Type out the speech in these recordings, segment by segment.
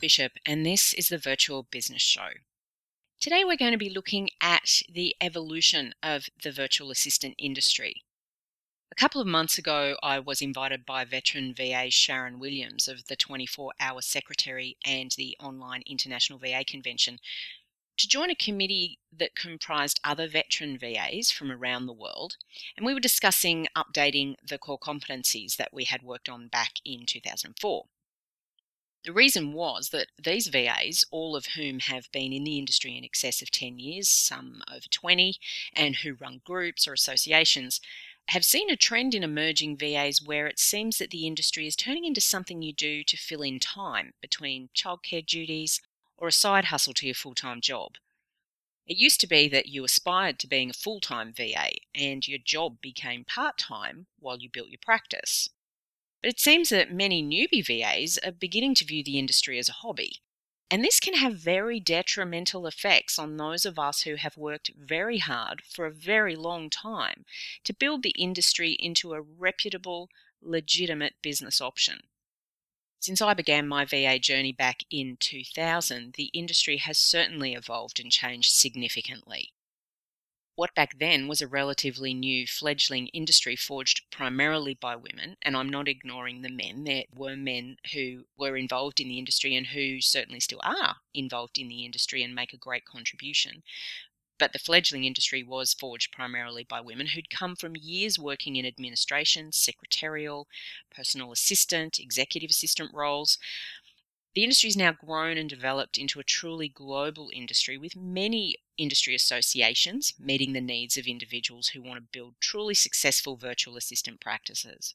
Bishop, and this is the Virtual Business Show. Today, we're going to be looking at the evolution of the virtual assistant industry. A couple of months ago, I was invited by veteran VA Sharon Williams of the 24 Hour Secretary and the Online International VA Convention to join a committee that comprised other veteran VAs from around the world, and we were discussing updating the core competencies that we had worked on back in 2004. The reason was that these VAs, all of whom have been in the industry in excess of 10 years, some over 20, and who run groups or associations, have seen a trend in emerging VAs where it seems that the industry is turning into something you do to fill in time between childcare duties or a side hustle to your full time job. It used to be that you aspired to being a full time VA and your job became part time while you built your practice. But it seems that many newbie VAs are beginning to view the industry as a hobby. And this can have very detrimental effects on those of us who have worked very hard for a very long time to build the industry into a reputable, legitimate business option. Since I began my VA journey back in 2000, the industry has certainly evolved and changed significantly what back then was a relatively new fledgling industry forged primarily by women, and I'm not ignoring the men. There were men who were involved in the industry and who certainly still are involved in the industry and make a great contribution. But the fledgling industry was forged primarily by women who'd come from years working in administration, secretarial, personal assistant, executive assistant roles. The industry has now grown and developed into a truly global industry with many industry associations meeting the needs of individuals who want to build truly successful virtual assistant practices.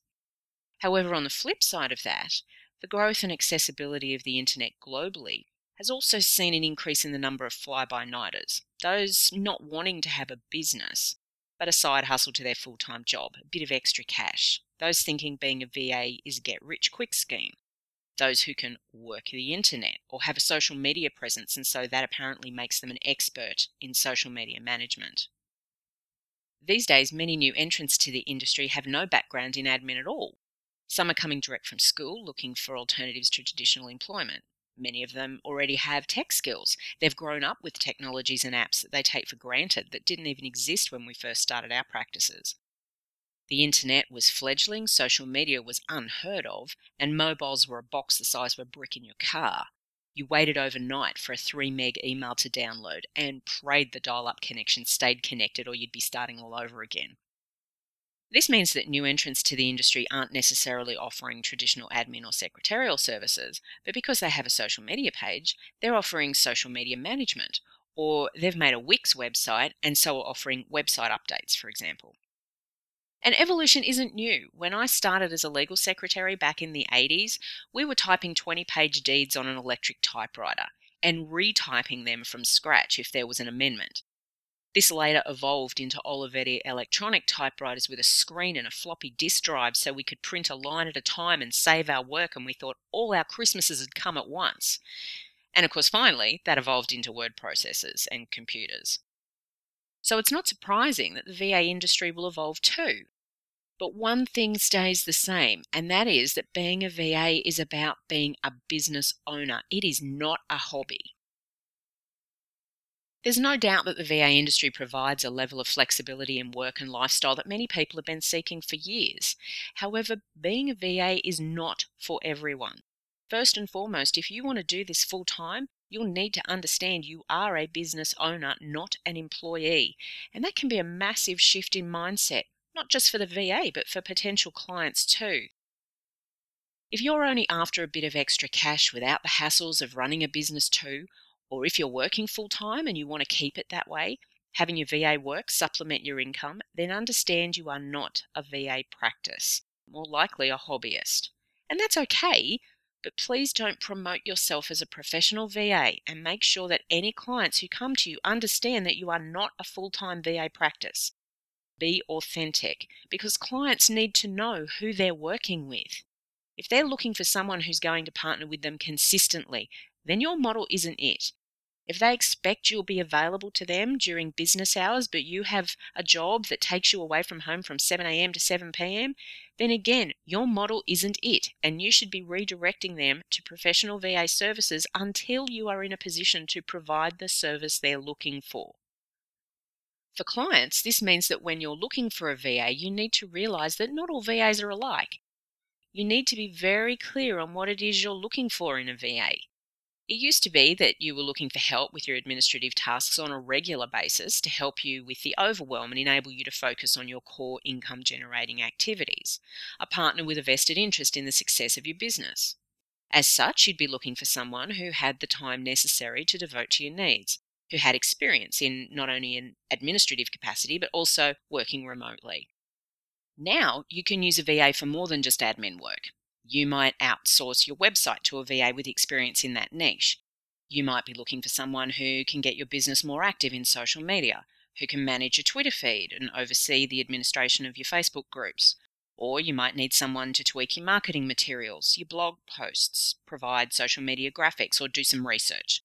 However, on the flip side of that, the growth and accessibility of the internet globally has also seen an increase in the number of fly by nighters, those not wanting to have a business but a side hustle to their full time job, a bit of extra cash, those thinking being a VA is a get rich quick scheme those who can work the internet or have a social media presence, and so that apparently makes them an expert in social media management. These days, many new entrants to the industry have no background in admin at all. Some are coming direct from school looking for alternatives to traditional employment. Many of them already have tech skills. They've grown up with technologies and apps that they take for granted that didn't even exist when we first started our practices. The internet was fledgling, social media was unheard of, and mobiles were a box the size of a brick in your car. You waited overnight for a 3 meg email to download and prayed the dial up connection stayed connected or you'd be starting all over again. This means that new entrants to the industry aren't necessarily offering traditional admin or secretarial services, but because they have a social media page, they're offering social media management, or they've made a Wix website and so are offering website updates, for example. And evolution isn't new. When I started as a legal secretary back in the 80s, we were typing 20 page deeds on an electric typewriter and retyping them from scratch if there was an amendment. This later evolved into Olivetti electronic typewriters with a screen and a floppy disk drive so we could print a line at a time and save our work, and we thought all our Christmases had come at once. And of course, finally, that evolved into word processors and computers. So it's not surprising that the VA industry will evolve too. But one thing stays the same, and that is that being a VA is about being a business owner. It is not a hobby. There's no doubt that the VA industry provides a level of flexibility in work and lifestyle that many people have been seeking for years. However, being a VA is not for everyone. First and foremost, if you want to do this full time, you'll need to understand you are a business owner, not an employee. And that can be a massive shift in mindset not just for the VA, but for potential clients too. If you're only after a bit of extra cash without the hassles of running a business too, or if you're working full time and you want to keep it that way, having your VA work supplement your income, then understand you are not a VA practice, more likely a hobbyist. And that's okay, but please don't promote yourself as a professional VA and make sure that any clients who come to you understand that you are not a full time VA practice be authentic because clients need to know who they're working with. If they're looking for someone who's going to partner with them consistently, then your model isn't it. If they expect you'll be available to them during business hours, but you have a job that takes you away from home from 7 a.m. to 7 p.m., then again, your model isn't it, and you should be redirecting them to professional VA services until you are in a position to provide the service they're looking for. For clients, this means that when you're looking for a VA, you need to realize that not all VAs are alike. You need to be very clear on what it is you're looking for in a VA. It used to be that you were looking for help with your administrative tasks on a regular basis to help you with the overwhelm and enable you to focus on your core income generating activities, a partner with a vested interest in the success of your business. As such, you'd be looking for someone who had the time necessary to devote to your needs, who had experience in not only an administrative capacity but also working remotely. Now, you can use a VA for more than just admin work. You might outsource your website to a VA with experience in that niche. You might be looking for someone who can get your business more active in social media, who can manage your Twitter feed and oversee the administration of your Facebook groups. Or you might need someone to tweak your marketing materials, your blog posts, provide social media graphics, or do some research.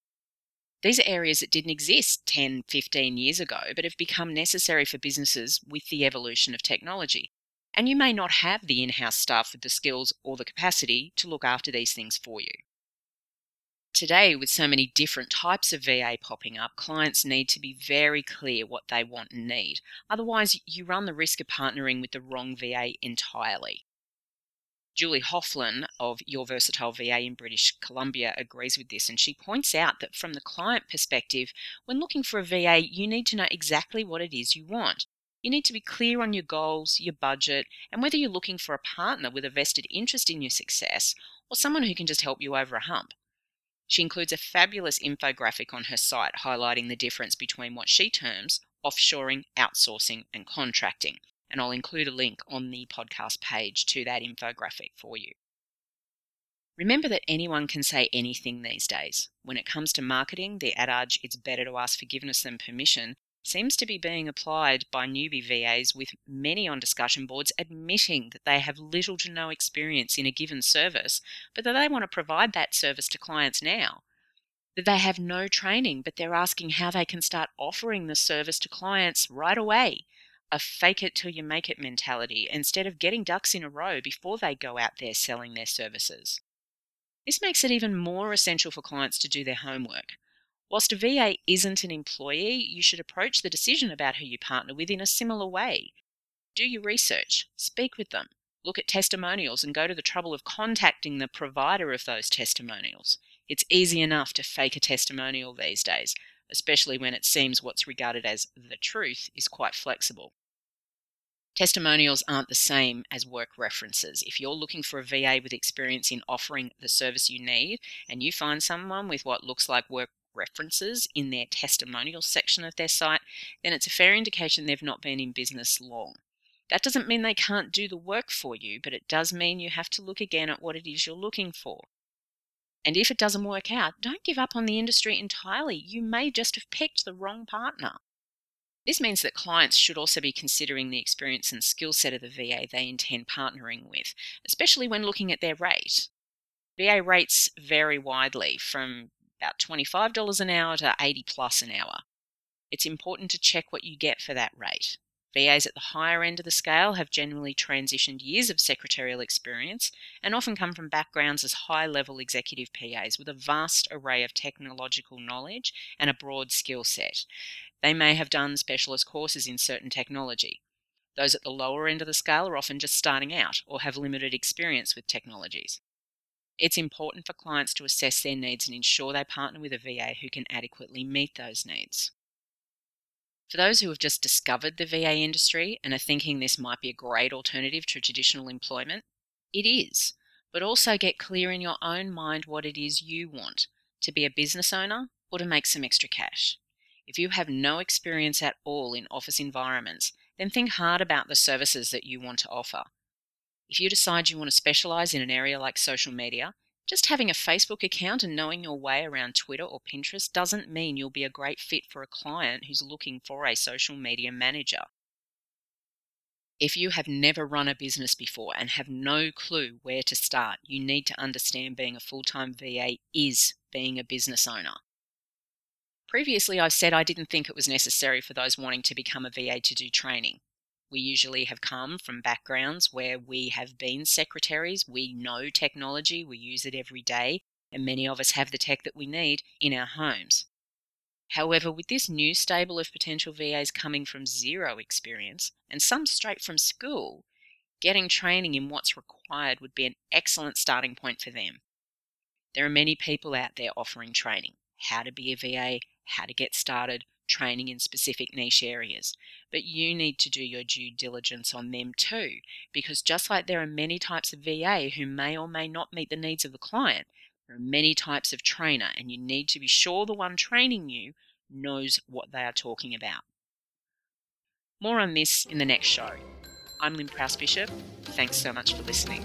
These are areas that didn't exist 10, 15 years ago, but have become necessary for businesses with the evolution of technology and you may not have the in house staff with the skills or the capacity to look after these things for you. Today, with so many different types of VA popping up, clients need to be very clear what they want and need. Otherwise, you run the risk of partnering with the wrong VA entirely. Julie Hoflin of Your Versatile VA in British Columbia agrees with this, and she points out that from the client perspective, when looking for a VA, you need to know exactly what it is you want. You need to be clear on your goals, your budget, and whether you're looking for a partner with a vested interest in your success or someone who can just help you over a hump. She includes a fabulous infographic on her site highlighting the difference between what she terms offshoring, outsourcing, and contracting. And I'll include a link on the podcast page to that infographic for you. Remember that anyone can say anything these days. When it comes to marketing, the adage, it's better to ask forgiveness than permission, seems to be being applied by newbie VAs, with many on discussion boards admitting that they have little to no experience in a given service, but that they want to provide that service to clients now. That they have no training, but they're asking how they can start offering the service to clients right away. A fake it till you make it mentality instead of getting ducks in a row before they go out there selling their services. This makes it even more essential for clients to do their homework. Whilst a VA isn't an employee, you should approach the decision about who you partner with in a similar way. Do your research, speak with them, look at testimonials, and go to the trouble of contacting the provider of those testimonials. It's easy enough to fake a testimonial these days, especially when it seems what's regarded as the truth is quite flexible. Testimonials aren't the same as work references. If you're looking for a VA with experience in offering the service you need and you find someone with what looks like work references in their testimonial section of their site, then it's a fair indication they've not been in business long. That doesn't mean they can't do the work for you, but it does mean you have to look again at what it is you're looking for. And if it doesn't work out, don't give up on the industry entirely. You may just have picked the wrong partner. This means that clients should also be considering the experience and skill set of the VA they intend partnering with, especially when looking at their rate. VA rates vary widely from about $25 an hour to 80 plus an hour. It's important to check what you get for that rate. VAs at the higher end of the scale have generally transitioned years of secretarial experience and often come from backgrounds as high level executive PAs with a vast array of technological knowledge and a broad skill set. They may have done specialist courses in certain technology. Those at the lower end of the scale are often just starting out or have limited experience with technologies. It's important for clients to assess their needs and ensure they partner with a VA who can adequately meet those needs. For those who have just discovered the VA industry and are thinking this might be a great alternative to traditional employment, it is. But also get clear in your own mind what it is you want to be a business owner or to make some extra cash. If you have no experience at all in office environments, then think hard about the services that you want to offer. If you decide you want to specialize in an area like social media, just having a Facebook account and knowing your way around Twitter or Pinterest doesn't mean you'll be a great fit for a client who's looking for a social media manager. If you have never run a business before and have no clue where to start, you need to understand being a full time VA is being a business owner. Previously, I've said I didn't think it was necessary for those wanting to become a VA to do training. We usually have come from backgrounds where we have been secretaries, we know technology, we use it every day, and many of us have the tech that we need in our homes. However, with this new stable of potential VAs coming from zero experience, and some straight from school, getting training in what's required would be an excellent starting point for them. There are many people out there offering training how to be a VA, how to get started, training in specific niche areas. But you need to do your due diligence on them too, because just like there are many types of VA who may or may not meet the needs of the client, there are many types of trainer, and you need to be sure the one training you knows what they are talking about. More on this in the next show. I'm Lyn Prowse Bishop. Thanks so much for listening.